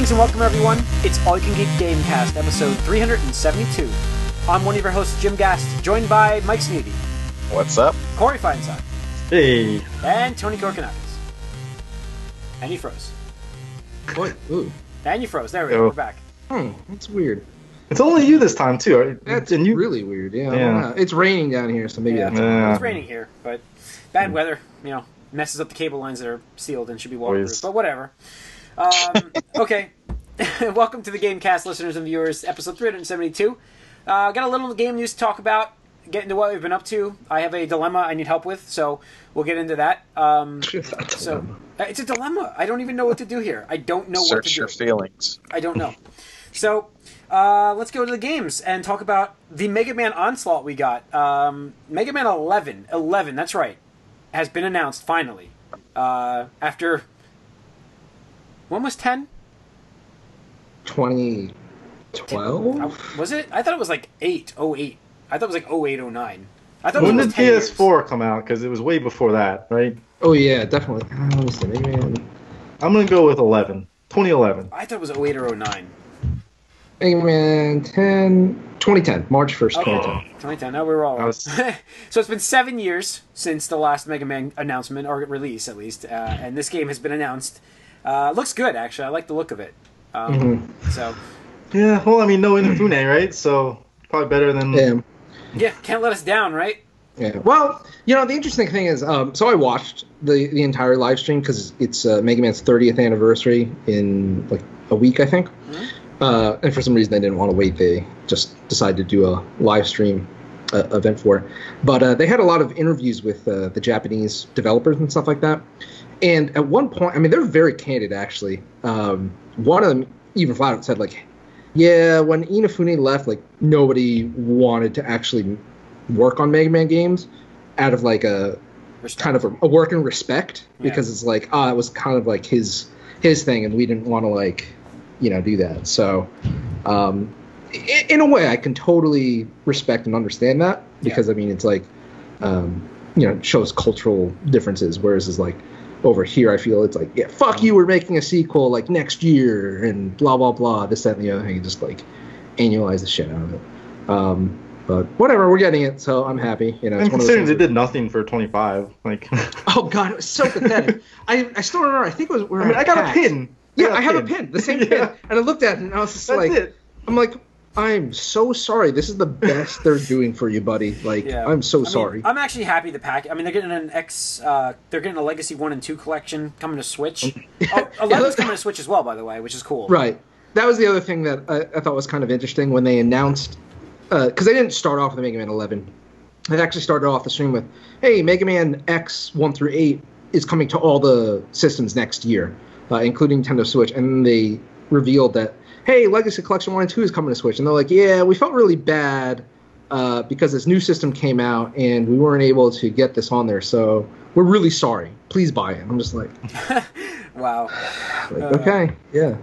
Greetings and welcome everyone. It's All You Can Geek Gamecast, episode 372. I'm one of your hosts, Jim Gast, joined by Mike Sneedy, What's up? Corey Feinside, Hey, and Tony Korkanakis. And you froze. What? Ooh. And you froze. There we go. Oh. We're back. Hmm, that's weird. it's only you this time too. That's and you. really weird. Yeah. Yeah. It's raining down here, so maybe Yeah. that's. Yeah. It's raining here, but bad weather, you know, messes up the cable lines that are sealed and should be waterproof. Always. But whatever. Um, okay. welcome to the Gamecast listeners and viewers, episode 372. Uh, got a little game news to talk about. Get into what we've been up to. I have a dilemma I need help with, so we'll get into that. Um, so uh, it's a dilemma. I don't even know what to do here. I don't know what to Search do. your feelings. I don't know. So uh, let's go to the games and talk about the Mega Man Onslaught we got. Um, Mega Man 11, 11, that's right, has been announced finally. Uh, after. When was 10? 2012? Uh, Was it? I thought it was like 8, 08. I thought it was like 08, 09. I thought when it did was 10 years. PS4 come out? Because it was way before that, right? Oh, yeah, definitely. Uh, let me see. Maybe, Man- I'm gonna go with 11, 2011. I thought it was 08 or 09. Mega Man 10. 2010. March 1st, Okay. 2010. 2010. No, we were all was- so it's been seven years since the last Mega Man announcement or release, at least, uh, and this game has been announced. Uh, looks good, actually. I like the look of it. Um, Mm-hmm. So Yeah, well, I mean, no Inafune, right? So probably better than. Yeah. yeah, can't let us down, right? Yeah. Well, you know, the interesting thing is, um, so I watched the the entire live stream because it's uh, Mega Man's 30th anniversary in like a week, I think. Uh, and for some reason, they didn't want to wait. They just decided to do a live stream uh, event for it. But uh, they had a lot of interviews with uh, the Japanese developers and stuff like that. And at one point, I mean, they're very candid, actually. Um, one of them even flat out said, like, yeah, when Inafune left, like, nobody wanted to actually work on Mega Man games out of, like, a Respect. kind of a, a work in respect Yeah. because it's like, ah, it was kind of like his his thing, and we didn't want to, like, you know, do that. So, um, in, in a way, I can totally respect and understand that because, I mean, it's like, um, you know, it shows cultural differences, whereas it's like, over here, I feel it's like, yeah, fuck you, we're making a sequel like next year and blah blah blah, this that and the other thing, just like annualize the shit out of it. Um, but whatever, we're getting it, so I'm happy. You know, And it's one of those considering they did nothing for 25, like, Oh god, it was so pathetic. I, I still remember. I think it was. where I mean, I got a pin. Yeah, got I have a pin, the same pin, Yeah. and I looked at it and I was just That's like, it. I'm like, I'm so sorry. This is the best they're doing for you, buddy. Like, Yeah. I'm so I mean, sorry. I'm actually happy the pack. I mean, they're getting an X. Uh, they're getting a Legacy One and Two collection coming to Switch. Oh, 11's coming to Switch as well, by the way, which is cool. Right. That was the other thing that I, I thought was kind of interesting when they announced, because they didn't start off with Mega Man 11. They actually started off the stream with, "Hey, Mega Man X one through eight is coming to all the systems next year, uh, including Nintendo Switch." And they revealed that, "Hey, Legacy Collection one and two is coming to Switch." And they're like, "Yeah, we felt really bad uh, because this new system came out and we weren't able to get this on there, so we're really sorry. Please buy it." I'm just like, Wow. like Uh, okay, yeah.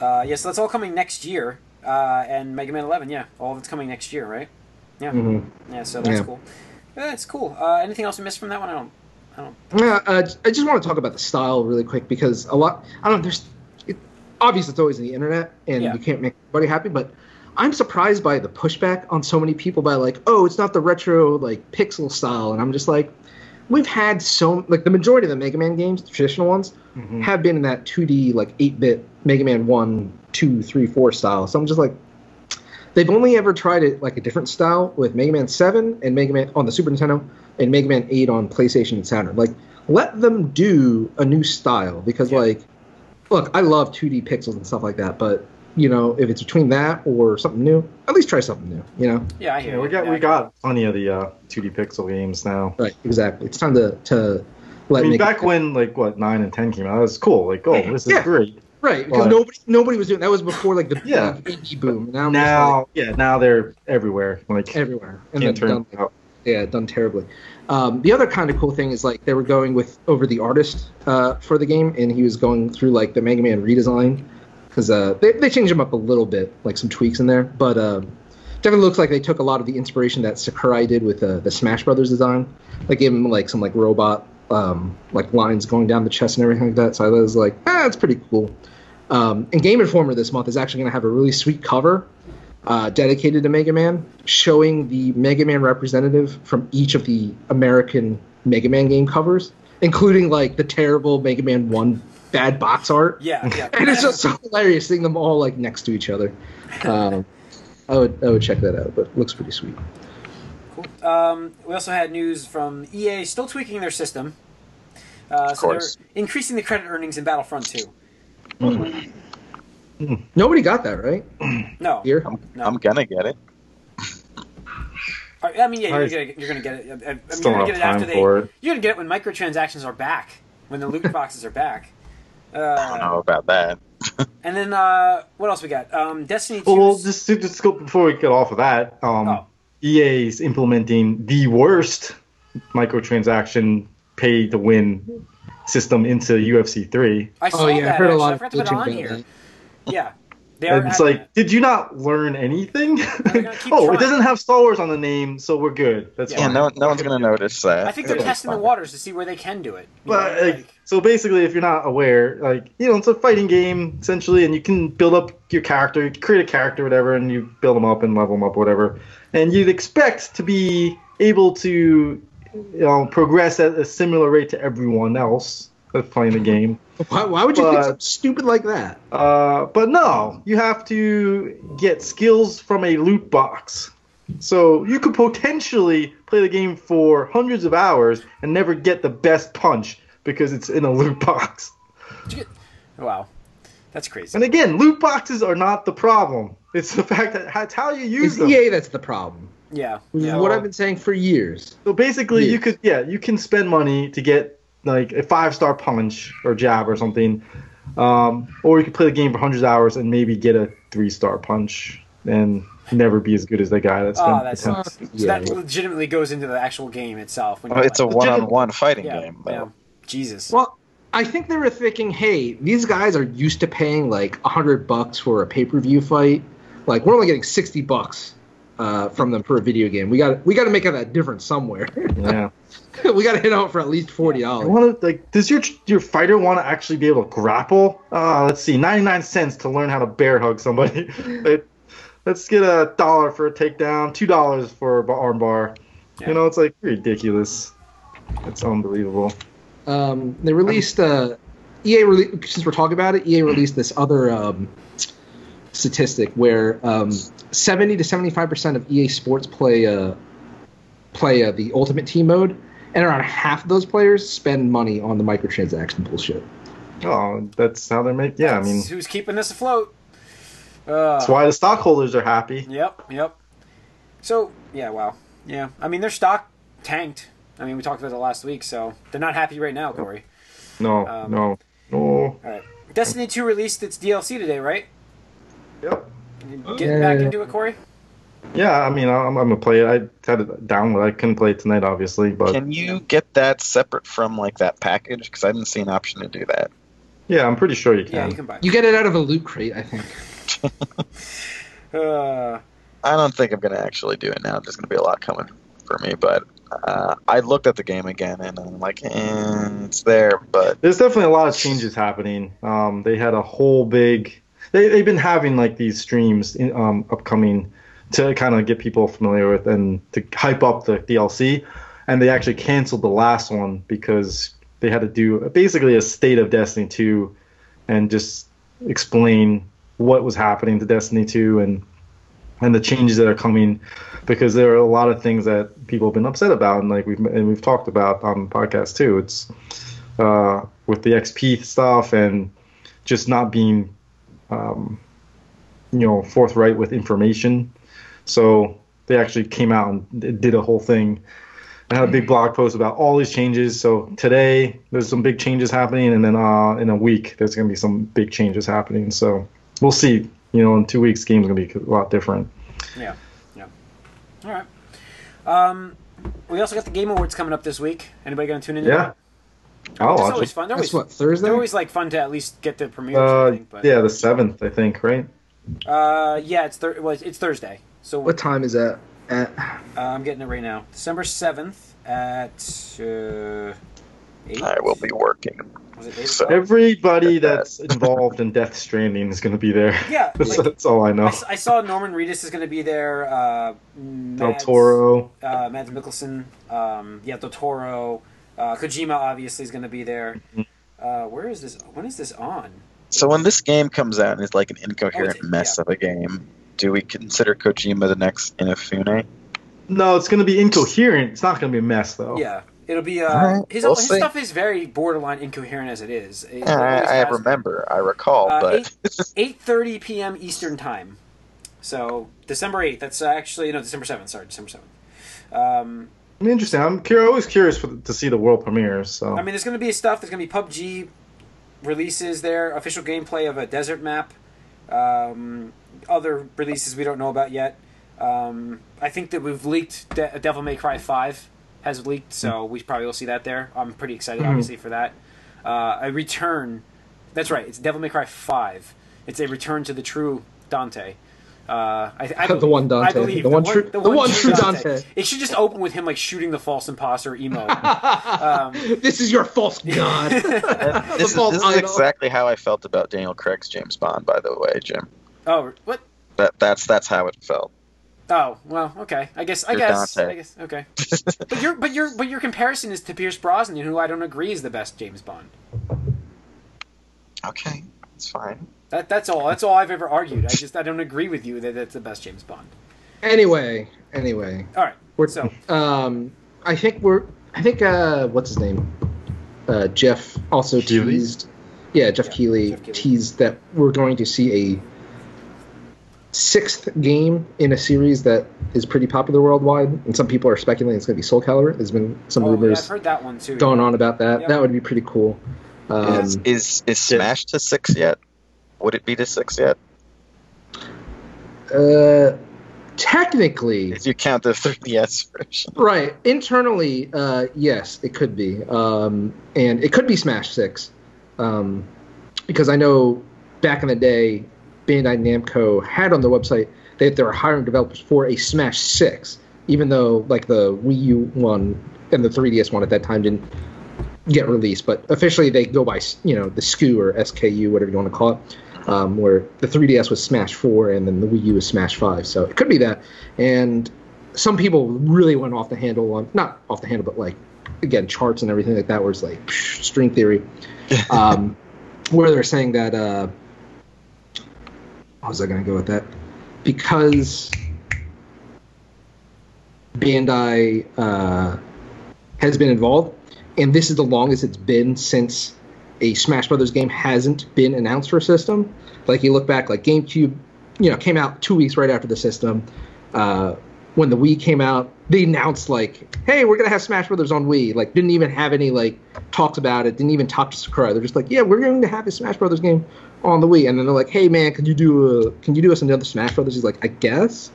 Uh, yeah, so that's all coming next year. Uh, and Mega Man 11, yeah, all of it's coming next year, right? Yeah. Mhm. Yeah, so that's Yeah. cool. Yeah, it's cool. Uh, anything else we missed from that one? I don't. I don't. Yeah, uh, I just want to talk about the style really quick because a lot. I don't. There's obviously it's always the internet, and Yeah. you can't make everybody happy. But I'm surprised by the pushback on so many people by like, oh, it's not the retro like pixel style, and I'm just like, we've had so like the majority of the Mega Man games, the traditional ones, Mhm. have been in that 2D like 8-bit Mega Man one, two, three, four style. So I'm just like. They've only ever tried it like a different style with Mega Man 7 and Mega Man on the Super Nintendo and Mega Man 8 on PlayStation and Saturn. Like, let them do a new style because, Yeah. like, look, I love 2D pixels and stuff like that, but you know, if it's between that or something new, at least try something new. You know, Yeah, I hear Yeah, we got Yeah, we got plenty of the uh, 2D pixel games now. right? Exactly. It's time to to let I mean, Mega- back when like what nine and ten came out, it was cool. Like, oh, this is Yeah. great. right because But- nobody nobody was doing that was before like the Yeah. big indie boom. Now, I'm just, Now, yeah, now they're everywhere. Like, like, everywhere and can't then done, out. yeah done terribly. Um, the other kind of cool thing is like they were going with over the artist uh, for the game, and he was going through like the Mega Man redesign because uh, they they changed him up a little bit, like some tweaks in there, but. Um, Definitely looks like they took a lot of the inspiration that Sakurai did with uh, the Smash Brothers design. Like gave him like some like robot um, like lines going down the chest and everything like that. So I was like, ah, that's pretty cool. Um, and Game Informer this month is actually going to have a really sweet cover uh, dedicated to Mega Man, showing the Mega Man representative from each of the American Mega Man game covers, including like the terrible Mega Man One bad box art. Yeah, yeah. and it's just so hilarious seeing them all like next to each other. Um, I would I would check that out, but it looks pretty sweet. Cool. Um, we also had news from EA still tweaking their system. Uh, Of so they're increasing the credit earnings in Battlefront 2. Nobody got that right No. here. I'm, No. I'm gonna get it. I mean, yeah, you're Nice. gonna, you're gonna get it. I- I mean, Still you're gonna get it after time they. for it. You're gonna get it when microtransactions are back, when the loot boxes are back. I don't know Uh, about that. and then uh, what else we got? Um, Destiny 2. Well, just to just go before we get off of that. Um, Oh. EA's implementing the worst microtransaction pay to win system into UFC 3. I saw Oh yeah, I that, heard a lot I of forgot to put it on here. that. Yeah, they are. And it's having like, did you not learn anything? oh, trying. it doesn't have Star Wars on the name, so we're good. That's Yeah. Yeah, fine. no, no one's gonna notice that. I think they're It'll testing the waters to see where they can do it. You But know, like, so basically, if you're not aware, like you know, it's a fighting game essentially, and you can build up your character, you create a character, whatever, and you build them up and level them up, whatever. And you'd expect to be able to, you know, progress at a similar rate to everyone else that's playing the game. Why, why would you think But- something stupid like that? Uh, but no, you have to get skills from a loot box. So you could potentially play the game for hundreds of hours and never get the best punch because it's in a loot box. Get- wow, that's crazy. And again, loot boxes are not the problem. It's the fact that it's how you use It's them. EA that's the problem. Yeah, yeah. what I've been saying for years. So basically, Yeah. you could yeah, you can spend money to get like a five star punch or jab or something, um, or you could play the game for hundreds of hours and maybe get a three star punch and never be as good as the guy that's Oh, spent that's the so Yeah. that legitimately goes into the actual game itself. When Oh, you're it's a one-on-one fighting yeah, game. yeah. Jesus. Well, I think they were thinking, hey, these guys are used to paying like a hundred bucks for a pay per view fight. Like we're only getting sixty bucks uh, from them for a video game. We got we got to make up that difference somewhere. Yeah. we got to hit out for at least forty I dollars. want to like. Does your your fighter want to actually be able to grapple? Uh, let's see, ninety nine cents to learn how to bear hug somebody. Like, let's get a dollar for a takedown, two dollars for a arm bar. Yeah. You know, it's like ridiculous. It's unbelievable. Um, they released uh, EA. Rele- since we're talking about it, EA released this other um, statistic where um, seventy to seventy five percent of EA Sports play uh, play uh, the Ultimate Team mode, and around half of those players spend money on the microtransaction bullshit. Oh, that's how they're making. Yeah, I mean, who's keeping this afloat? Uh, that's why the stockholders are happy. Yep, yep. So yeah, wow, yeah. I mean, their stock tanked. I mean, we talked about it last week, so they're not happy right now, Corey. No, Um, no, no. All right. Destiny 2 released its DLC today, right? Yep. You Getting back Yeah. into it, Corey? Yeah, I mean, I'm, I'm gonna play it. I had it download. I couldn't play it tonight, obviously, but Can you get that separate from like that package? Because I didn't see an option to do that. yeah, I'm pretty sure you Yeah, can. you can buy. You get it out of a loot crate, I think. Uh, I don't think I'm gonna actually do it now. There's gonna be a lot coming for me, but uh, I looked at the game again and I'm like, eh, it's there, but There's definitely a lot of changes happening. Um, they had a whole big. They they've been having like these streams in, um, upcoming to kind of get people familiar with and to hype up the DLC, and they actually canceled the last one because they had to do basically a state of Destiny 2 and just explain what was happening to Destiny 2 and and the changes that are coming because there are a lot of things that people have been upset about and like we've and we've talked about on the podcast too. It's uh, with the XP stuff and just not being um, you know forthright with information. So they actually came out and did a whole thing. I had a big blog post about all these changes. So today there's some big changes happening, and then uh, in a week there's going to be some big changes happening. So we'll see. You know, in two weeks, game's going to be a lot different. yeah, yeah. All right. Um, we also got the Game Awards coming up this week. Anybody going to tune in? Yeah, that? I'll It's always fun. They're That's always, what Thursday. they're always like fun to at least get the premiere. Uh, think, but, yeah, the seventh, I think, right? Uh, yeah, it's thir- well, it's Thursday. So What time is that? At uh, I'm getting it right now. December seventh at uh, eight. I will be working. Was it So- Everybody that's involved in Death Stranding is going to be there. Yeah, That's, like- that's all I know. I saw Norman Reedus is going to be there. Uh, Del Mads, Toro. uh, Mads Mikkelsen. Um, yeah, Del Toro. Uh, Kojima obviously is going to be there. Uh, where is this? When is this on? So when this game comes out and it's like an incoherent it's- mess yeah. of a game, do we consider Kojima the next Inafune? No, it's going to be incoherent. It's not going to be a mess, though. Yeah, it'll be. Uh, Alright, his we'll his stuff is very borderline incoherent as it is. It Yeah, always I, I remember, I recall, Uh, but eight thirty p.m. Eastern time. So December eighth. That's uh, actually no December seventh. Sorry, December seventh. Um, I mean, interesting. I'm cur- always curious for, to see the world premieres. So I mean, there's going to be stuff. There's going to be PUBG releases there, official gameplay of a desert map, um, other releases we don't know about yet. Um, I think that we've leaked De- Devil May Cry Five has leaked, so we probably will see that there. I'm pretty excited, Mhm. obviously, for that. Uh, a return. That's right. It's Devil May Cry Five. It's a return to the true Dante. Uh, I, I The one Dante. I believe The one true- the one true Dante. It should just open with him like shooting the false imposter emo. um, this is your false god. this, The is, false this is exactly how I felt about Daniel Craig's James Bond. By the way, Jim, oh, what? that that's that's how it felt. Oh well, okay. I guess I You're guess Dante. I guess okay. But your but your but your comparison is to Pierce Brosnan, who I don't agree is the best James Bond. okay, it's fine. That that's all. That's all I've ever argued. I just I don't agree with you that that's the best James Bond. anyway, anyway, All right. we're So um, I think we're I think uh, what's his name? Uh, Geoff also Keighley? teased. Yeah, Geoff Yeah, Keighley Geoff Keighley. teased that we're going to see a sixth game in a series that is pretty popular worldwide, and some people are speculating it's going to be Soul Calibur. There's been some oh, yeah, rumors I've heard that one too. going on about that. Yep. That would be pretty cool. Um, is is, is Smash to six yet? Would it be to six yet? uh, technically, If you count the 3DS version. Right. Internally, uh, yes, it could be. Um, and it could be Smash 6. Um, because I know back in the day, Bandai Namco had on their website that they were hiring developers for a Smash 6, even though like the Wii U one and the 3DS one at that time didn't get released. But officially, they go by you know the SKU or SKU, whatever you want to call it. Um, where the 3DS was Smash 4 and then the Wii U was Smash 5. So it could be that. And some people really went off the handle on not off the handle, but like again charts and everything like that, where it's like psh, string theory, um, where they're saying that. Uh, how was I going to go with that? Because Bandai uh, has been involved, and this is the longest it's been since a Smash Brothers game hasn't been announced for a system. Like you look back, like GameCube, you know, came out two weeks right after the system. Uh, when the Wii came out, they announced like, "Hey, we're gonna have Smash Brothers on Wii." Like, didn't even have any like talks about it. Didn't even talk to Sakurai. They're just like, "Yeah, we're going to have a Smash Brothers game on the Wii." And then they're like, "Hey, man, can you do a, can you do us another Smash Brothers?" He's like, "I guess."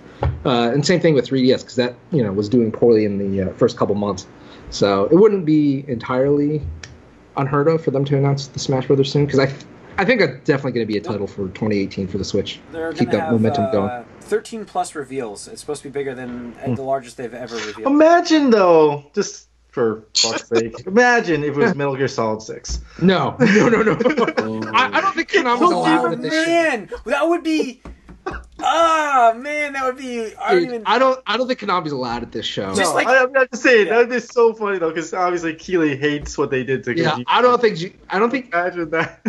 Uh, and same thing with 3DS because that you know was doing poorly in the uh, first couple months. So it wouldn't be entirely unheard of for them to announce the Smash Brothers soon because I, I think it's definitely going to be a title for 2018 for the Switch. They're Keep that have momentum uh, going. 13 plus reveals. It's supposed to be bigger than uh, the largest they've ever revealed. Imagine though, just for fuck's sake, imagine if it was Metal Gear Solid Six. No, no, no, no. I, I don't think Konami's Oh allowed in this shit. man, that would be. Ah man, that would be. I don't Dude, even. I don't. I don't think Konami's allowed at this show. Just no, like- I, I'm not just saying Yeah. that'd be so funny though, because obviously Keighley hates what they did to. yeah, Kojima. I don't think. G- I don't think. Imagine that.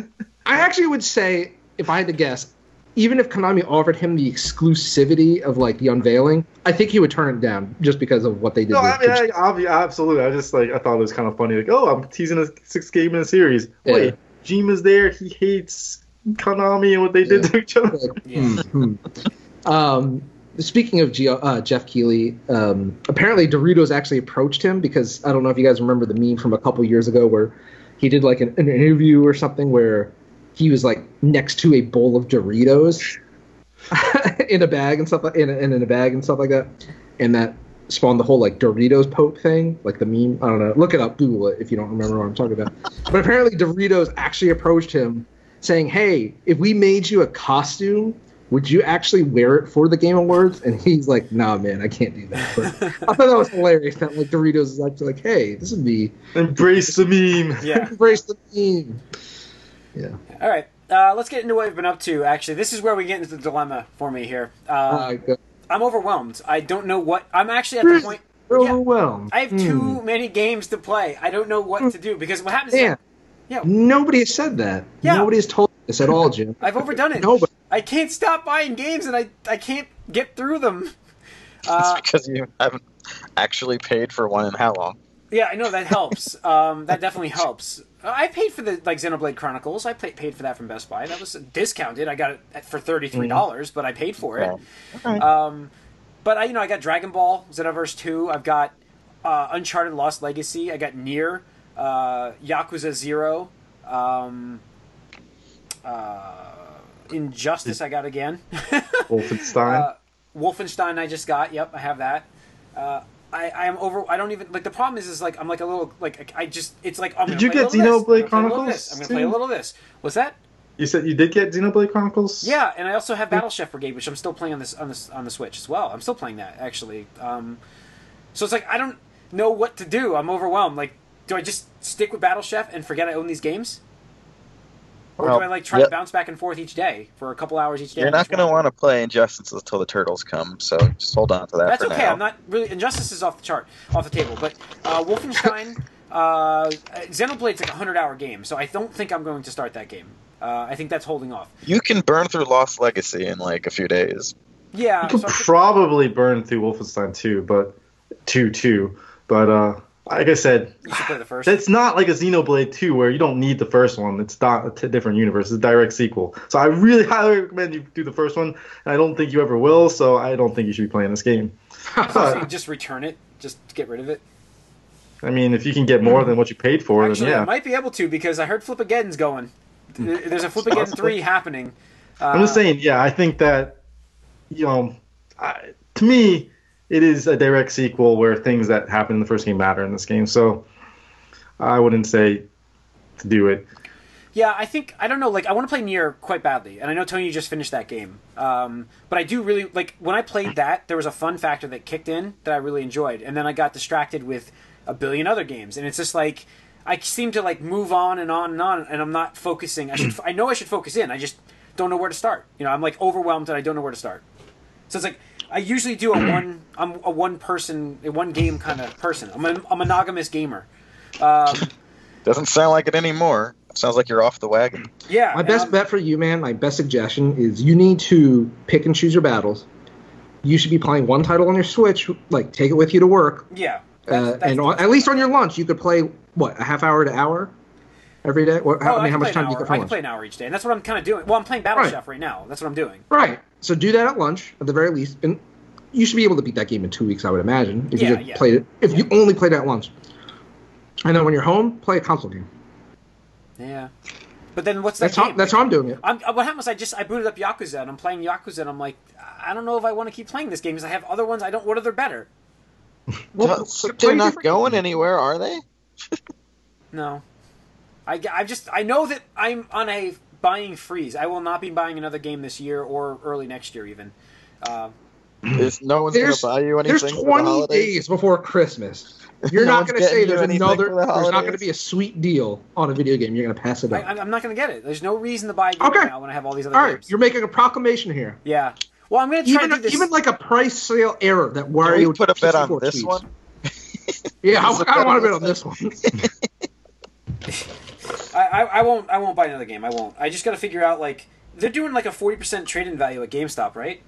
I actually would say, if I had to guess, even if Konami offered him the exclusivity of like the unveiling, I think he would turn it down just because of what they did. No, with I mean, Koj- I, obvi- absolutely. I just like I thought it was kind of funny. Like, oh, I'm teasing a six game in a series. Yeah. Wait, Jima's there. He hates Konami and what they did Yeah. to each other. like, Yeah. hmm, hmm. Um, speaking of Geo, uh, Geoff Keighley, um, apparently Doritos actually approached him because I don't know if you guys remember the meme from a couple years ago where he did like an, an interview or something where he was like next to a bowl of Doritos in a bag and stuff like in a, in a bag and stuff like that, and that spawned the whole like Doritos Pope thing, like the meme. I don't know. Look it up, Google it if you don't remember what I'm talking about. But apparently Doritos actually approached him saying, "Hey, if we made you a costume would you actually wear it for the Game Awards? And he's like, Nah, man, I can't do that. But I thought that was hilarious. That like Doritos is actually like, Hey, this would be Embrace the meme. Yeah. embrace the meme. Yeah. All right. Uh, let's get into what we've been up to. Actually, this is where we get into the dilemma for me here. Uh, Uh, I'm overwhelmed. I don't know what. I'm actually at the point. You're Yeah. overwhelmed. I have Hmm. too many games to play. I don't know what to do because what happens is Yeah. Yeah. Nobody has said that. Yeah. Nobody has told this at all, Jim. I've overdone it. Nobody. I can't stop buying games and I I can't get through them. It's Uh, because you haven't actually paid for one in how long? yeah, I know that helps. um, that definitely helps. Uh, I paid for the like Xenoblade Chronicles. I paid paid for that from Best Buy. That was discounted. I got it for thirty three dollars, but I paid for it. Okay. Okay. Um, but I, you know, I got Dragon Ball Xenoverse two. I've got uh, Uncharted Lost Legacy. I got Nier, uh, Yakuza Zero, um, uh, Injustice. I got again. Wolfenstein. Uh, Wolfenstein. I just got. Yep, I have that. Uh, I, I am over. I don't even like. The problem is, is like I'm like a little like I just. It's like I'm Did you play a get Xenoblade I'm gonna play a little Chronicles I'm gonna play a little of this. What's that? you said you did get Xenoblade Chronicles. Yeah, and I also have Battle Chef Brigade, which I'm still playing on this on this on the Switch as well. I'm still playing that actually. Um, so it's like I don't know what to do. I'm overwhelmed. Like, do I just stick with Battle Chef and forget I own these games, or Well, do I like try yeah. to bounce back and forth each day for a couple hours each day? You're not going to want to play Injustice until the turtles come, so just hold on to that That's for okay. now. I'm not really Injustice is off the chart, off the table. But uh, Wolfenstein, uh, Xenoblade's like a hundred hour game, so I don't think I'm going to start that game. Uh, I think that's holding off. You can burn through Lost Legacy in like a few days. Yeah, You could so I think- probably burn through Wolfenstein 2, but 2 2. But uh like I said, you should play the first. it's not like a Xenoblade 2 where you don't need the first one. It's not a t- different universe. It's a direct sequel. So I really highly recommend you do the first one. And I don't think you ever will, so I don't think you should be playing this game. so just return it, just get rid of it. I mean, if you can get more than what you paid for, Actually, then I yeah. might be able to because I heard Flipageddon's going. There's a Flipageddon Possibly. three happening. Uh, I'm just saying, yeah, I think that, you know, I, to me, it is a direct sequel where things that happen in the first game matter in this game. So I wouldn't say to do it. Yeah, I think I don't know. Like, I want to play Nier quite badly, and I know Tony you just finished that game. Um, but I do really like when I played that. There was a fun factor that kicked in that I really enjoyed, and then I got distracted with a billion other games, and it's just like I seem to like move on and on and on, and I'm not focusing. I should. I know I should focus in. I just don't know where to start. You know, I'm like overwhelmed and I don't know where to start. So it's like I usually do a one. I'm a one person, a one game kind of person. I'm a, a monogamous gamer. Um, Doesn't sound like it anymore. It sounds like you're off the wagon. yeah, My best I'm- bet for you, man, my best suggestion is you need to pick and choose your battles. You should be playing one title on your Switch, like take it with you to work, Yeah. uh, That's- that's and on, at least on your lunch you could play what a half hour to hour every day. What, how, Oh, I mean, how much time do you hour. get for I can lunch? play an hour each day, and that's what I'm kind of doing. Well, I'm playing Battle Right. Chef right now. That's what I'm doing. Right. So do that at lunch at the very least, and you should be able to beat that game in two weeks, I would imagine, if Yeah, you just yeah. played it. If you only played it at lunch, and then when you're home, play a console game. Yeah. But then what's that That's how game? that's how I'm doing it. I'm, what happened was I just I booted up Yakuza and I'm playing Yakuza and I'm like I don't know if I want to keep playing this game because I have other ones I don't. What if they're better? Well, So they're not going games. anywhere, are they? No. I I just I know that I'm on a buying freeze. I will not be buying another game this year or early next year even. Uh, There's no one's going to buy you anything. there's for the 20 days before Christmas. You're No not going to say there's another. the There's not going to be a sweet deal on a video game. You're going to pass it I, up. I'm not going to get it. There's no reason to buy a game Okay. now when I have all these other All right, games. you're making a proclamation here. Yeah. Well, I'm going to try Even to do this. even like a price sale error that Can Wario we put a bet on this tweets. one? Yeah, I, I don't want to bet on this one. I, I, I won't I won't buy another game. I won't. I just got to figure out like they're doing like a forty percent trade in value at GameStop, right?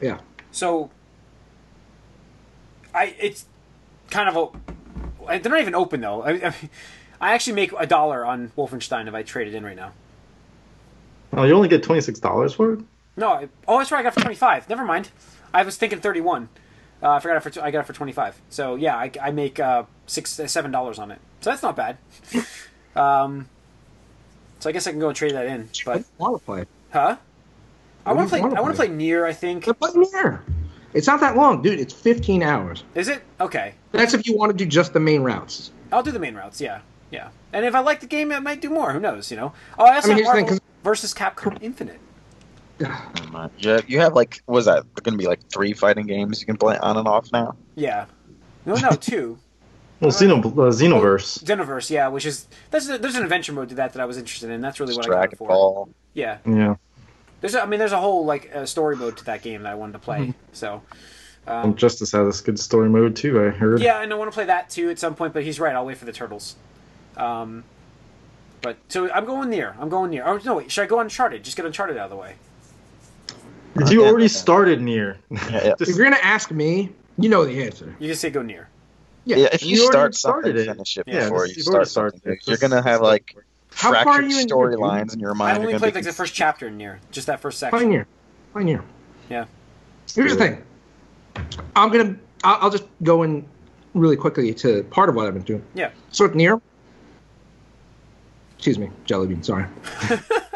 yeah. So I it's kind of a they're not even open though. I, I, I actually make a dollar on Wolfenstein if I trade it in right now. Oh, you only get twenty six dollars for it. No, I, oh that's right. I got it for twenty five. Never mind. I was thinking thirty one. Uh, I forgot it for I got it for twenty five. So yeah, I, I make uh, six uh, seven dollars on it. So that's not bad. um, so I guess I can go and trade that in. But I want to play. huh? I want to play. I want to play? play Nier. I think. Play Nier. It's not that long, dude. It's 15 hours. Is it okay? That's if you want to do just the main routes. I'll do the main routes. Yeah, yeah. And if I like the game, I might do more. Who knows? You know. Oh, I also I mean, have here's the thing, versus Capcom Infinite. Never mind. You have, you have like, was that going to be like three fighting games you can play on and off now? Yeah. No, no, two. Well, Xeno, uh, Xenoverse. Xenoverse, yeah, which is there's there's an adventure mode to that that I was interested in. That's really what I got it Dragon for. Ball. Yeah, Yeah. there's a, I mean there's a whole like uh, story mode to that game that I wanted to play. Mm-hmm. So Um, Justice has a good story mode too. I heard. yeah, and I want to play that too at some point. But he's right. I'll wait for the turtles. Um, but so I'm going Nier. I'm going Nier. Oh no, wait. Should I go Uncharted? Just get Uncharted out of the way. You Yeah, already yeah. started Nier. Yeah, yeah. Just- If you're gonna ask me, you know the answer. You just say go Nier. Yeah. Yeah, if you, You start something, it. finish it Yeah, before just- you start something. It. You're gonna have like How fractured you in storylines in your mind. are only gonna played be like the first chapter in Nier, just that first section. Fine year. Fine year. Yeah. Here's the thing. I'm gonna. I'll, I'll just go in really quickly to part of what I've been doing. Yeah. So with Nier. Excuse me, jelly bean. Sorry.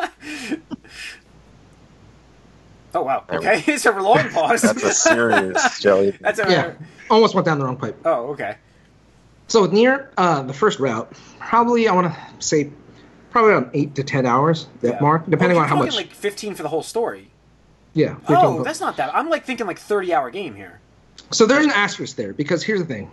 Oh wow. There Okay, it's a long pause. That's a serious jelly. That's a Yeah. Almost went down the wrong pipe. Oh okay. So with Nier uh, the first route, probably I want to say probably around eight to ten hours that Yeah. mark, depending Oh, on how much. talking, like 15 for the whole story. yeah. Oh, 15. that's not that. I'm like thinking like 30 hour game here. So there's an asterisk there because here's the thing.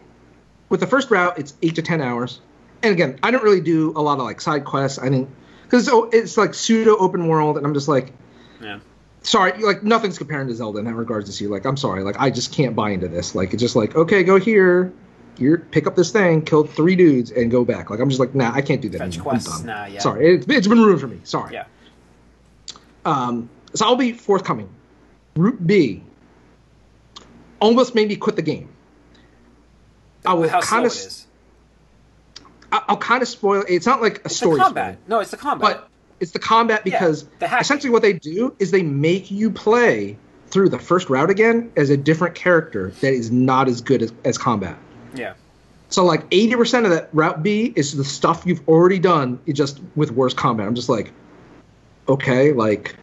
With the first route, it's eight to ten hours, and again, I don't really do a lot of like side quests. I didn't because it's, it's like pseudo open world, and I'm just like, Yeah. Sorry, like nothing's comparing to Zelda in that regards. To see, like, I'm sorry, like I just can't buy into this. Like it's just like, okay, go here, here, pick up this thing, kill three dudes, and go back. Like I'm just like, nah, I can't do that. Fetch anymore. Quests, nah, yeah. Sorry, it's, it's been ruined for me. Sorry. Yeah. Um, so I'll be forthcoming. Route B almost made me quit the game. I slow kind of. I'll kind of spoil. It's not like a It's story. the combat. No, it's the combat. but it's the combat Yeah, because the essentially what they do is they make you play through the first route again as a different character that is not as good as, as combat. yeah. So like 80% of that route B is the stuff you've already done, just with worse combat. I'm just like, okay, like,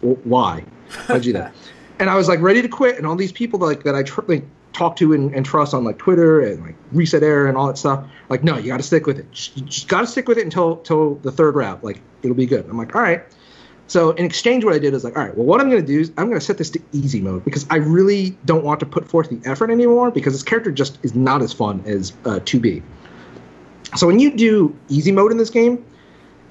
why? Why'd you do that? and I was like ready to quit, and all these people like that I tr- like, talk to and, and trust on like Twitter and like ResetEra and all that stuff, like, no, you got to stick with it. You just got to stick with it until till the third route. Like, it'll be good. I'm like, all right. So in exchange, what I did is like, all right, well, what I'm going to do is I'm going to set this to easy mode because I really don't want to put forth the effort anymore because this character just is not as fun as uh, 2B. So when you do easy mode in this game,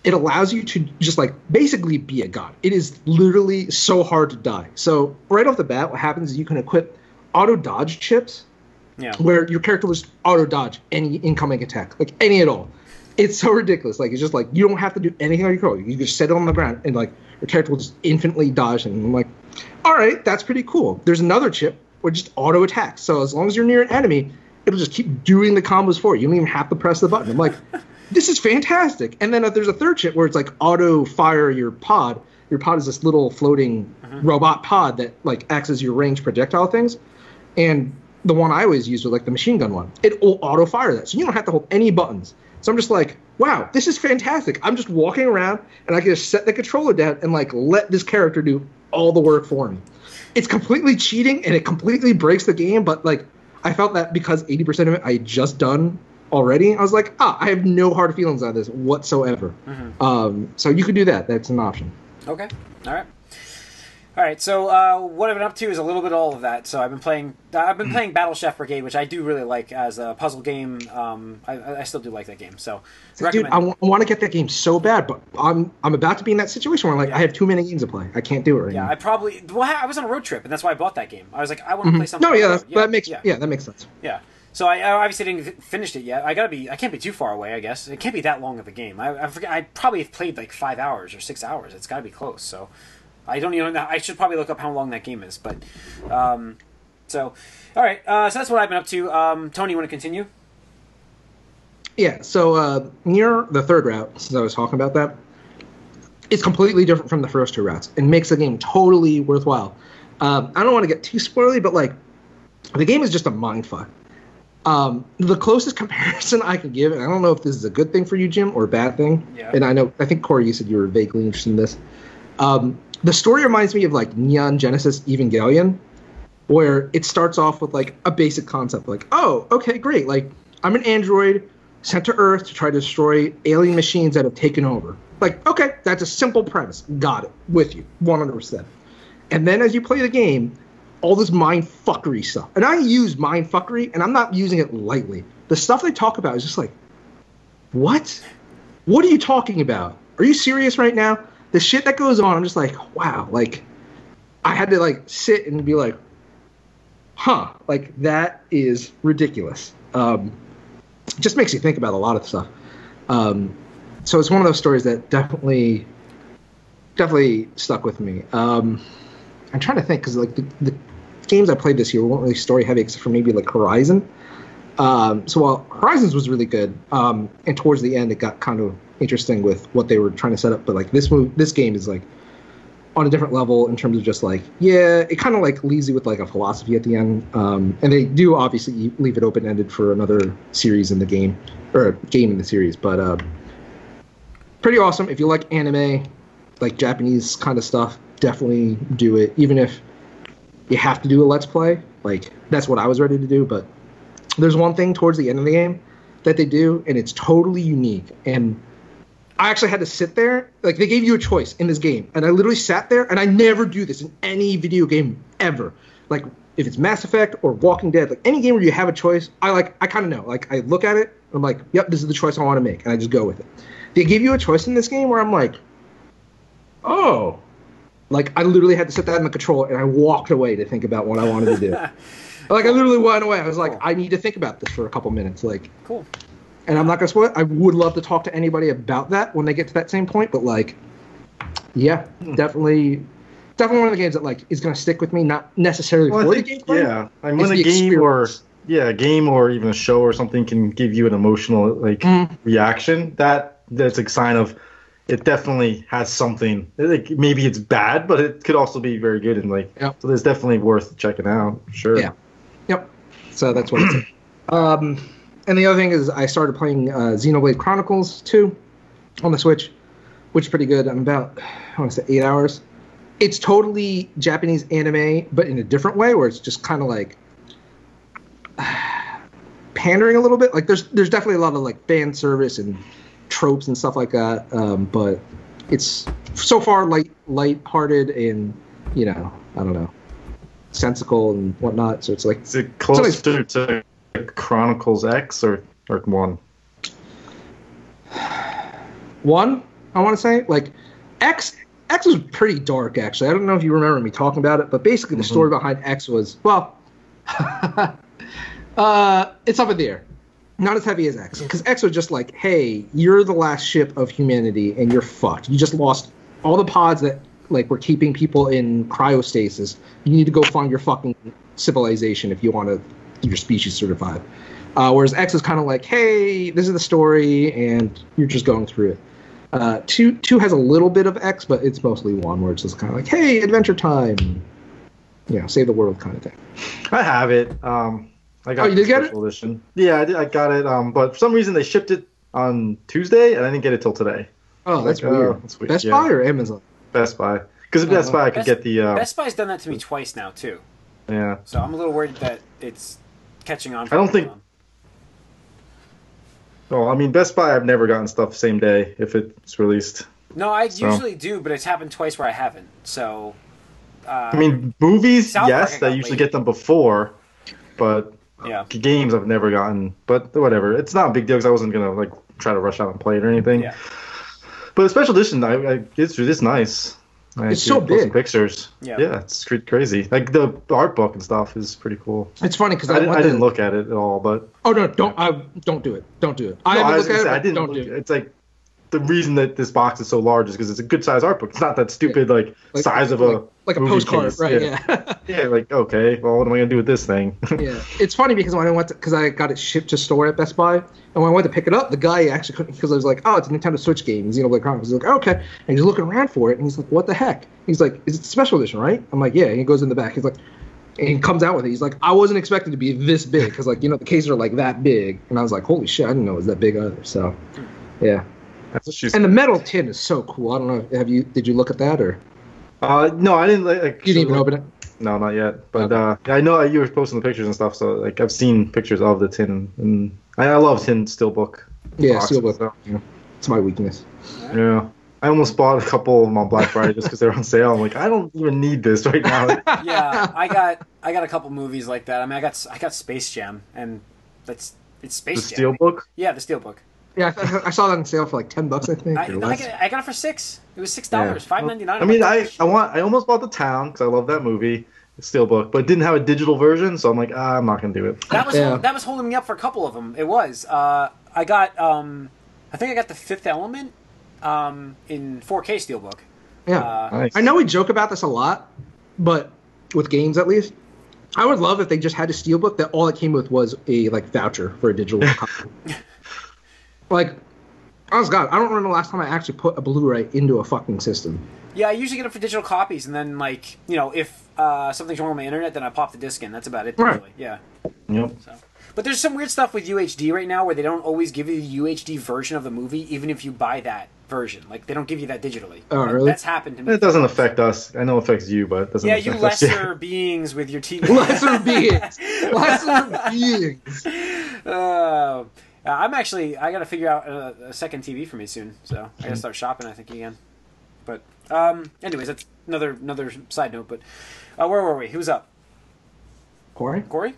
it allows you to just like basically be a god. It is literally so hard to die. So right off the bat, what happens is you can equip auto dodge chips Yeah. where your character will just auto dodge any incoming attack, like any at all. It's so ridiculous. Like it's just like you don't have to do anything on your control. You just set it on the ground and like your character will just infinitely dodge. And I'm like, all right, that's pretty cool. There's another chip where just auto attacks. So as long as you're near an enemy, it'll just keep doing the combos for you. You don't even have to press the button. I'm like, this is fantastic. And then uh, there's a third chip where it's like auto fire your pod. Your pod is this little floating robot pod that like acts as your range projectile things. And the one I always use was like the machine gun one. It will auto fire that, so you don't have to hold any buttons. So I'm just like, wow, this is fantastic. I'm just walking around and I can just set the controller down and like let this character do all the work for me. It's completely cheating and it completely breaks the game, but like I felt that because 80% of it I had just done already, I was like, ah, I have no hard feelings on this whatsoever. Um, so you could do that. That's an option. Okay. All right. All right. So uh, what I've been up to is a little bit of all of that. So I've been playing. Uh, I've been playing Battle Chef Brigade, which I do really like as a puzzle game. Um, I, I still do like that game. So Dude, recommend. I want to get that game so bad, but I'm I'm about to be in that situation where like I have too many games to play. I can't do it right yeah, now. I probably. Well, I was on a road trip, and that's why I bought that game. I was like, I want to play something. Mm-hmm. No, yeah, road. that makes yeah. yeah. that makes sense. Yeah. So I, I obviously didn't fi- finished it yet. I gotta be. I can't be too far away. I guess it can't be that long of a game. I, I forget. I probably have played like five hours or six hours. It's got to be close. So I don't even. I should probably look up how long that game is. But um, so all right. Uh, so that's what I've been up to. Um, Tony, you want to continue? Yeah, so uh, Nier the third route, since I was talking about that, it's completely different from the first two routes and makes the game totally worthwhile. Um, I don't want to get too spoily, but like the game is just a mindfuck. Um, the closest comparison I can give, and I don't know if this is a good thing for you, Jim, or a bad thing. Yeah. And I know, I think Corey, you said you were vaguely interested in this. Um, the story reminds me of like Neon Genesis Evangelion, where it starts off with like a basic concept, like, oh, okay, great, like I'm an android sent to Earth to try to destroy alien machines that have taken over. Like, okay, that's a simple premise. Got it. With you, 100%. And then as you play the game, all this mind fuckery stuff. And I use mind fuckery, and I'm not using it lightly. The stuff they talk about is just like, what? What are you talking about? Are you serious right now? The shit that goes on, I'm just like, wow. Like, I had to like sit and be like, huh, like that is ridiculous. Um, just makes you think about a lot of stuff. Um, so it's one of those stories that definitely, definitely stuck with me. Um, I'm trying to think because like the, the games I played this year weren't really story heavy except for maybe like Horizon. Um, so while Horizons was really good, um, and towards the end it got kind of interesting with what they were trying to set up. But like this move, this game is like on a different level in terms of just like yeah, it kind of like leaves you with like a philosophy at the end. Um, and they do obviously leave it open ended for another series in the game or game in the series. But uh, pretty awesome if you like anime, like Japanese kind of stuff. Definitely do it, even if you have to do a let's play. Like that's what I was ready to do, but there's one thing towards the end of the game that they do, and it's totally unique. And I actually had to sit there. Like they gave you a choice in this game, and I literally sat there, and I never do this in any video game ever. Like if it's Mass Effect or Walking Dead, like any game where you have a choice, I like I kind of know. Like I look at it, I'm like, yep, this is the choice I want to make, and I just go with it. They give you a choice in this game where I'm like, oh, like I literally had to sit there in the controller, and I walked away to think about what I wanted to do. like I literally went away. I was like, Cool. I need to think about this for a couple minutes. Like Cool. and I'm not gonna spoil it. I would love to talk to anybody about that when they get to that same point, but like, yeah, Hmm. definitely, definitely one of the games that like is gonna stick with me. Not necessarily Well, for I the think, gameplay. yeah. I mean, it's when a the game or yeah, a game or even a show or something can give you an emotional like Mhm. reaction, that that's a sign of it definitely has something. Like maybe it's bad, but it could also be very good and like Yep. so. It's definitely worth checking out. Sure. Yeah. Yep. So that's what it's. um, and the other thing is I started playing uh, Xenoblade Chronicles 2 on the Switch, which is pretty good. I'm about I want to say eight hours. It's totally Japanese anime, but in a different way, where it's just kind of like pandering a little bit. Like there's there's definitely a lot of like fan service and tropes and stuff like that. Um, but it's so far light light-hearted and you know I don't know sensical and whatnot. So it's like Is it closer to Chronicles X or or one? one I want to say like X X was pretty dark actually. I don't know if you remember me talking about it, but basically the Mhm. story behind X was well, uh, it's up in the air. Not as heavy as X, because X was just like, hey, you're the last ship of humanity and you're fucked. You just lost all the pods that like were keeping people in cryostasis. You need to go find your fucking civilization if you want to your species survive. Uh, whereas X is kind of like, hey, this is the story, and you're just going through it. Uh, two two has a little bit of X, but it's mostly one where it's just kind of like, hey, adventure time, you know, save the world kind of thing. I have it. Um, I got Oh, you did get it? edition. Yeah, I, did, I got it. Um, but for some reason they shipped it on Tuesday, and I didn't get it till today. Oh, that's Like, oh, weird. that's weird, Best yeah. Buy or Amazon? Best Buy, because at Best Uh, Buy I could Best- get the uh, Best Buy's done that to me twice now too, yeah. so I'm a little worried that it's catching on. I don't think- Amazon. Well, I mean Best Buy I've never gotten stuff same day if it's released. No, I So- usually do, but it's happened twice where I haven't. So. Uh, I mean movies, South yes, I usually late. get them before, but yeah. games I've never gotten. But whatever, it's not a big deal because I wasn't gonna like try to rush out and play it or anything. Yeah. But the special edition, I, I it's it's nice. I It's so it some big. Pictures. Yeah. yeah, it's crazy. Like the art book and stuff is pretty cool. It's funny because I, I, didn't, I didn't look at it at all, but Oh no, don't I, don't do it. Don't do it. I No, haven't was looked gonna at say, it. I didn't. don't look- do it. It's like the reason that this box is so large is because it's a good size art book. It's not that stupid like, Like- size of a like, like a movie postcard, case. right? Yeah. Yeah. yeah. Like okay, well, what am I gonna do with this thing? yeah. It's funny because when I went because I got it shipped to store at Best Buy, and when I went to pick it up, the guy actually couldn't because I was like, oh, it's a Nintendo Switch game, you know, like Chronicles. He's like, okay, and he's looking around for it, and he's like, what the heck? He's like, is it the special edition, right? I'm like, yeah. And he goes in the back. He's like. And he comes out with it. He's like, I wasn't expecting to be this big because, like, you know, the cases are like that big, and I was like, holy shit, I didn't know it was that big either. So, yeah. That's what. And the metal tin is so cool. I don't know. Have you? Did you look at that or uh, no, I didn't like. like you didn't even open it? No, not yet. But uh, I know you were posting the pictures and stuff, so like I've seen pictures of the tin, and I, I love tin steelbook. Yeah, boxes, steelbook. so, Yeah. It's my weakness. Yeah. I almost bought a couple of them on Black Friday just because they're on sale. I'm like, I don't even need this right now. yeah, I got I got a couple movies like that. I mean, I got I got Space Jam, and that's it's the Space Jam. Steelbook. Yeah, the Steelbook. Yeah, I, I saw that on sale for like ten bucks, I think. I, I, less. got, I got it for six. It was six dollars, Yeah. five ninety nine. I mean, I, I want I almost bought the Town because I love that movie, Steelbook, but it didn't have a digital version, so I'm like, ah, I'm not gonna do it. That was Yeah. that was holding me up for a couple of them. It was. Uh, I got. Um, I think I got the Fifth Element um, in 4K Steelbook. yeah. Uh, Nice. I know we joke about this a lot, but with games at least, I would love if they just had a steelbook that all it came with was a like voucher for a digital copy. Like, honest God, I don't remember the last time I actually put a Blu-ray into a fucking system. Yeah, I usually get them for digital copies, and then like you know, if uh, something's wrong with my internet, then I pop the disc in. That's about it. Right. Usually. Yeah. Yep. So, but there's some weird stuff with UHD right now where they don't always give you the UHD version of the movie, even if you buy that version. Like they don't give you that digitally. Oh, That- really? That's happened to me. It doesn't affect us. I know it affects you, but it doesn't. Yeah, affect you us. Lesser beings with your TV. Lesser beings, lesser beings. Uh, I'm actually. I got to figure out a, a second TV for me soon, so I got to start shopping. I think again. But um, anyways, that's another another side note. But uh, where were we? Who's up? Corey, Corey?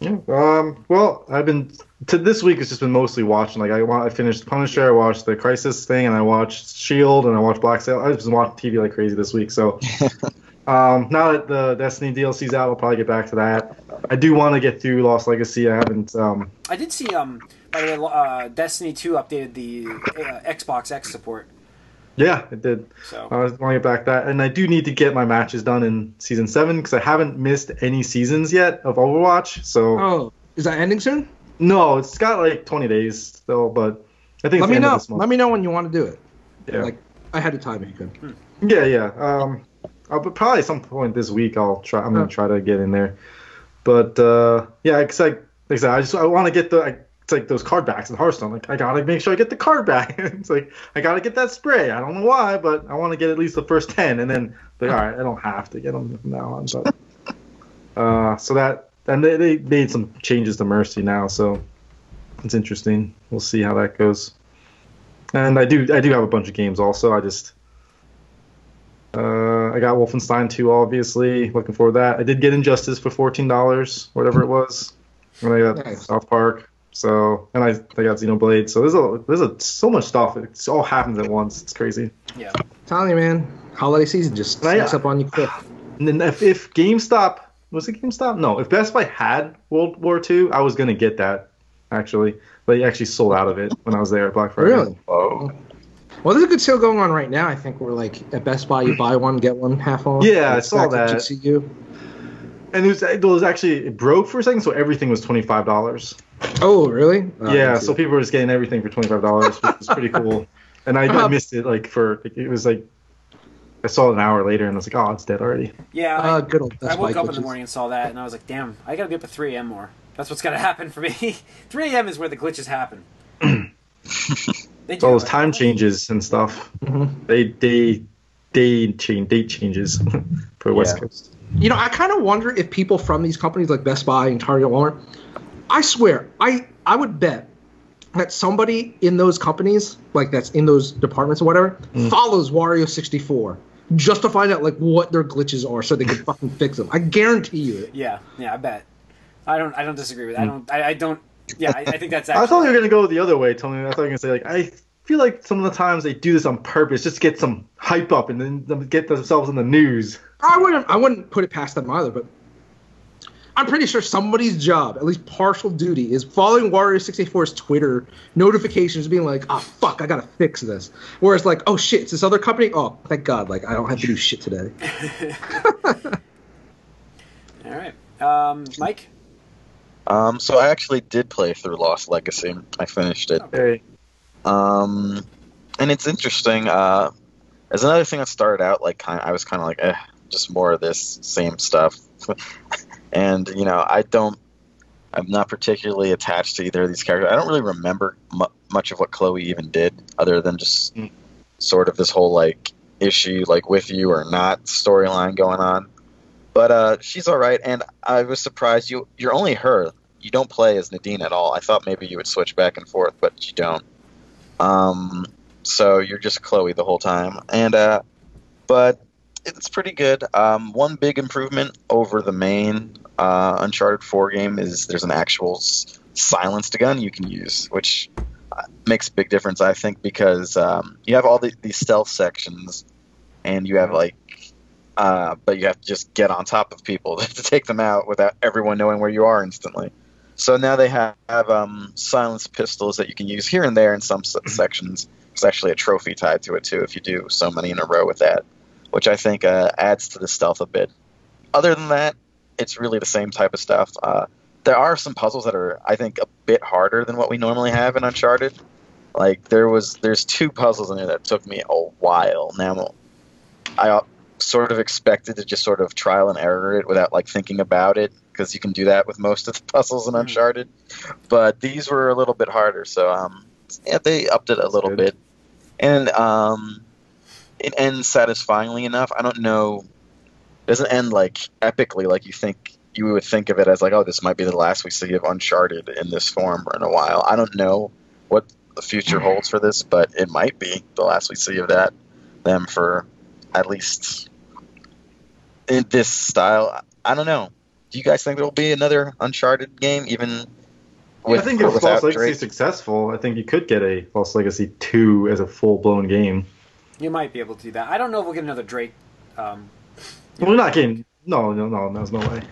Yeah. Um. Well, I've been to this week. It's just been mostly watching. Like I, wa- I finished Punisher. I watched the Crisis thing, and I watched Shield, and I watched Black Sail. I've just been watching TV like crazy this week. So, um, now that the Destiny DLC's out, I'll probably get back to that. I do want to get through Lost Legacy. I haven't. Um. I did see. Um, by the way, uh, Destiny Two updated the uh, Xbox X support. Yeah, it did. So I was want to get back that, and I do need to get my matches done in season seven because I haven't missed any seasons yet of Overwatch. So oh, is that ending soon? no, it's got like 20 days still, but I think Let it's the me end of know. this month. Let me know when you want to do it. yeah. Like ahead of time if you could. Yeah, yeah. Um, I'll, but probably some point this week I'll try. I'm gonna try to get in there. But uh, yeah, cause like, like I said, I just I want to get the. I, it's like those card backs in Hearthstone. Like I gotta make sure I get the card back. it's like I gotta get that spray. I don't know why, but I want to get at least the first ten, and then like, all right, I don't have to get them from now on. But uh, so that and they, they made some changes to Mercy now, so it's interesting. We'll see how that goes. And I do I do have a bunch of games also. I just uh, I got Wolfenstein 2, obviously. Looking forward to that. I did get Injustice for fourteen dollars, whatever it was. And I got Nice. South Park. So and I I got Xenoblade. So there's a there's a so much stuff. It all happens at once. It's crazy. yeah, telling you, man, holiday season just Oh, sneaks up on you quick. And then if, if GameStop was it GameStop? No, if Best Buy had World War II, I was gonna get that actually. But they actually sold out of it when I was there at Black Friday. Really? Whoa. Well, there's a good sale going on right now. I think we're like at Best Buy, you buy one get one half off. Yeah, I Like, saw stacks of that. GCU. And it was, it was actually it broke for a second, so everything was twenty five dollars. Oh, really? Oh, yeah, so people were just getting everything for twenty five dollars, which was pretty cool. And I, I missed it like for it was like I saw it an hour later and I was like, oh, it's dead already. yeah. I- Uh, good old I woke Buy up in the morning and saw that, and I was like, "Damn, I gotta be up at 3 a.m. more. That's what's gotta happen for me. 3 a.m. is where the glitches happen." they do. All those right? time changes and stuff. Mhm. They they day change date changes for West Yeah. Coast. You know, I kind of wonder if people from these companies like Best Buy and Target, Walmart, I swear, I I would bet that somebody in those companies, like that's in those departments or whatever, Mm. follows Wario 64 just to find out like what their glitches are so they can fucking fix them. I guarantee you it. Yeah, yeah, I bet. I don't. I don't disagree with. That. I don't. I, I don't. Yeah, I, I think that's. Actually, I thought you were gonna go the other way, Tony. I thought you were gonna say like I feel like some of the times they do this on purpose just to get some hype up and then get themselves in the news. I wouldn't I wouldn't put it past them either, but I'm pretty sure somebody's job, at least partial duty, is following Wario 64's Twitter notifications, being like, "Ah, fuck, I gotta fix this." Whereas, like, "Oh shit, it's this other company." Oh, thank God, like I don't have to do shit today. All right, um, Mike. Um, so I actually did play through Lost Legacy. I finished it. Hey, Um, and it's interesting. Uh, as another thing that started out like kind, of, I was kind of like, eh, just more of this same stuff. and you know, I don't. I'm not particularly attached to either of these characters. I don't really remember mu- much of what Chloe even did, other than just Mm. sort of this whole like issue, like with you or not storyline going on. But uh, she's all right, and I was surprised you you're only her. You don't play as Nadine at all. I thought maybe you would switch back and forth, but you don't. Um, so you're just Chloe the whole time. And uh, but it's pretty good. Um, one big improvement over the main uh, Uncharted 4 game is there's an actual s- silenced gun you can use, which uh, makes a big difference, I think, because um, you have all the, these stealth sections, and you have like, uh, but you have to just get on top of people to take them out without everyone knowing where you are instantly. So now they have, have um, silenced pistols that you can use here and there in some sections. There's actually a trophy tied to it too if you do so many in a row with that, which I think uh, adds to the stealth a bit. Other than that, it's really the same type of stuff. Uh, there are some puzzles that are, I think, a bit harder than what we normally have in Uncharted. Like there was, there's two puzzles in there that took me a while. Now, I uh, sort of expected to just sort of trial and error it without like thinking about it because you can do that with most of the puzzles in Mhm. Uncharted. But these were a little bit harder, so um, yeah, they upped it a little Good. bit, and um, it ends satisfyingly enough. I don't know, doesn't end like epically like you think you would think of it as like, oh, this might be the last we see of Uncharted in this form in a while. I don't know what the future holds for this, but it might be the last we see of that them for at least in this style. I don't know. Do you guys think there will be another Uncharted game, even with I think if without False Legacy Drake? is successful, I think you could get a False Legacy 2 as a full blown game. You might be able to do that. I don't know if we'll get another Drake. Um, We're not getting. No, no, no, there's no way.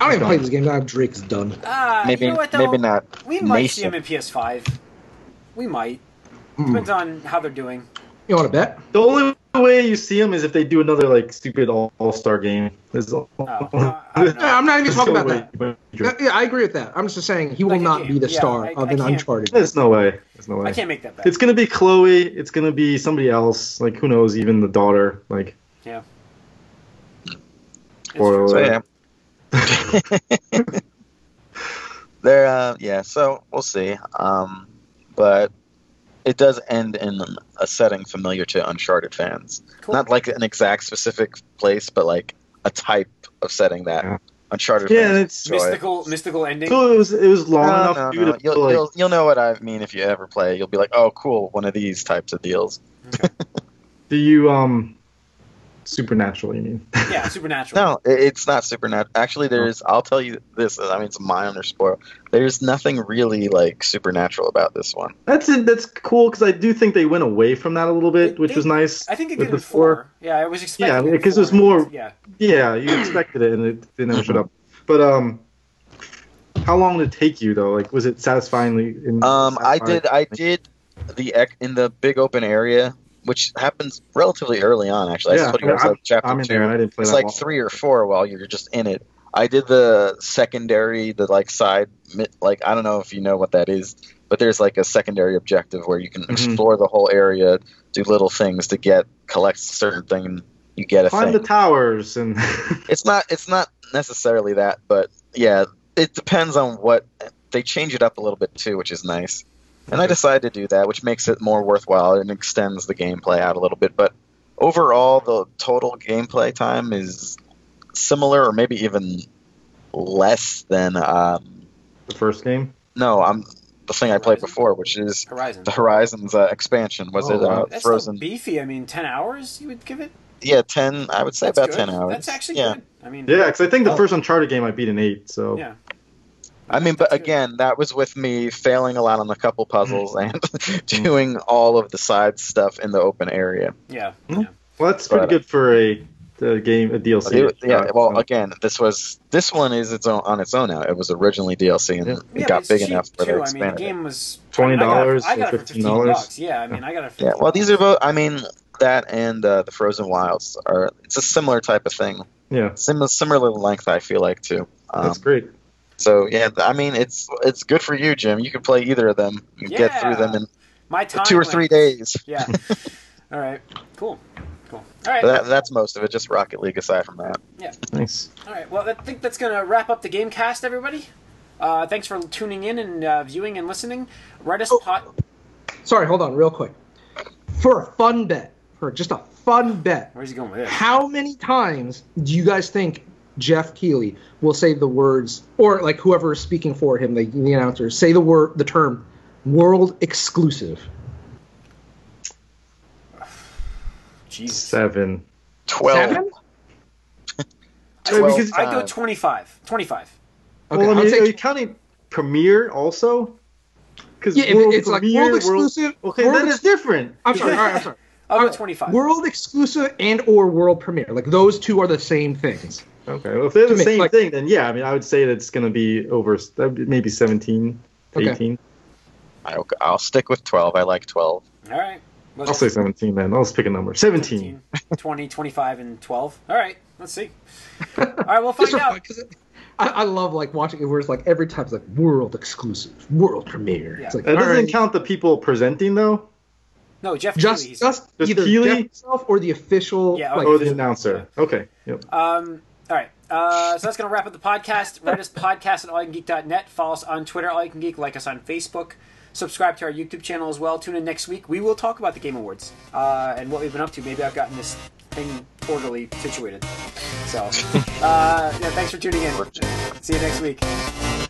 I don't even play this game. Now Drake's done. ah, Maybe, you know what, though? maybe not. We might see nascent. him in PS5. We might. Hmm. Depends on how they're doing. You want to bet? The only way you see them is if they do another like stupid All Star game. There's Oh, uh, yeah, I'm not even talking about that. that. Yeah, yeah, I agree with that. I'm just saying he will Like not game. be the Yeah, star I- of I an can't- Uncharted. There's no way. There's no way. I can't make that bet. It's gonna be Chloe. It's gonna be somebody else. Like who knows? Even the daughter. Like yeah. It's Spoiler. So yeah. there, uh, yeah. So we'll see. Um, but it does end in a setting familiar to Uncharted fans. Cool. Not like an exact specific place, but like a type of setting that Yeah. Uncharted Yeah, fans it's- enjoy. mystical, mystical ending. so it was. It was long No, enough no, you no. to You'll, like. you'll, you'll know what I mean if you ever play. You'll be like, oh, cool, one of these types of deals. do you um, supernatural? You mean? Yeah, supernatural. No, it's not supernatural. Actually, there's. I'll tell you this. I mean, it's a minor spoil. There's nothing really like supernatural about this one. That's it. That's cool because I do think they went away from that a little bit, They- which they- was nice. I think it with did the four. Yeah, I was expecting. Yeah, because it was more- Yeah, Yeah, you expected it, and it, it never showed up. But um, how long did it take you though? Like, was it satisfyingly? In, Um, I did. I did the in the big open area, which happens relatively early on. Actually, I Yeah, told you it was I'm- chapter I'm in two. there, and I didn't play it's like long. three or four while you're just in it. I did the secondary, the like side, like I don't know if you know what that is, but there's like a secondary objective where you can Mhm. explore the whole area, do little things to get collect certain thing. You get a Climb thing. the towers and It's not. It's not necessarily that, but yeah, it depends on what they change it up a little bit too, which is nice. And I decided to do that, which makes it more worthwhile and extends the gameplay out a little bit. But overall, the total gameplay time is similar, or maybe even less than. Um, the first game. no, I'm the thing I played before, which is Horizon. the Horizons uh, expansion. Was Oh, it uh. That's Frozen? so beefy. I mean, ten hours. You would give it. yeah, ten. I would say That's about good. ten hours. That's actually yeah. good. I mean, Yeah, because I think the Oh. first Uncharted game I beat in eight. So yeah. I mean, but again, that was with me failing a lot on a couple puzzles Mm. and doing all of the side stuff in the open area. Yeah. Hmm. yeah. well, that's pretty But- good for a, a game, a DLC. It- yeah, Uh, well, again, this was this one is its own on its own now. It was originally DLC and Yeah. it Yeah, got it's big enough for too. they I mean, the expanded. it. game was $20 I, got I or got it for fifteen $15. Yeah, I mean, I got it. Yeah, well, these are both. I mean, that and uh, the Frozen Wilds are. It's a similar type of thing. yeah, Sim- similar length, I feel like too. Um, that's great. So yeah, I mean, it's it's good for you, Jim. You can play either of them. You can get through them in my time. two or went- three days. Yeah. All right. Cool. Cool. All right. That, that's most of it. Just Rocket League aside from that. Yeah. Nice. All right. Well, I think that's going to wrap up the game cast, everybody. Uh, thanks for tuning in and uh, viewing and listening. Write us Oh. pot. Sorry, hold on, real quick. For a fun bet, for just a fun bet, Where's he going with this? how many times do you guys think Geoff Keighley will say the words, or like whoever is speaking for him, the, the announcer, say the word, the term, world exclusive? Jesus. Seven. Twelve. Seven? I Well, go, because- I go 25. 25. Okay, well, I mean, take- are you counting Premiere also? Because Yeah, if it's like world exclusive. Okay, world then it's different. I'm sorry. All right, I'm sorry. I'll go Uh, 25. World exclusive and or world premiere. Like those two are the same things. Okay, well, if they're the same like- thing, then yeah, I mean, I would say that it's going to be over maybe 17, Okay. 18. I'll, I'll stick with twelve. I like twelve. All right. Let's I'll say 17 then. I'll just pick a number. 17. 15, 20, 25, and 12. All right. Let's see. All right, we'll find out. fun, 'cause it- I, I love like watching it where it's like every time it's like world exclusive, world premiere. Yeah. It's like That doesn't all right, count the people presenting though, No, Geoff just Keighley, just, Just either Keighley? Geoff himself or the official. Yeah, like, or the announcer. Okay. Yep. Um, all right. Uh, so that's going to wrap up the podcast. Write us podcast at allyoucangeek.net. Follow us on Twitter, allycangeek. Like us on Facebook. Subscribe to our YouTube channel as well. Tune in next week. We will talk about the Game Awards uh, and what we've been up to. Maybe I've gotten this thing orderly situated. So, uh, yeah, thanks for tuning in. See you next week.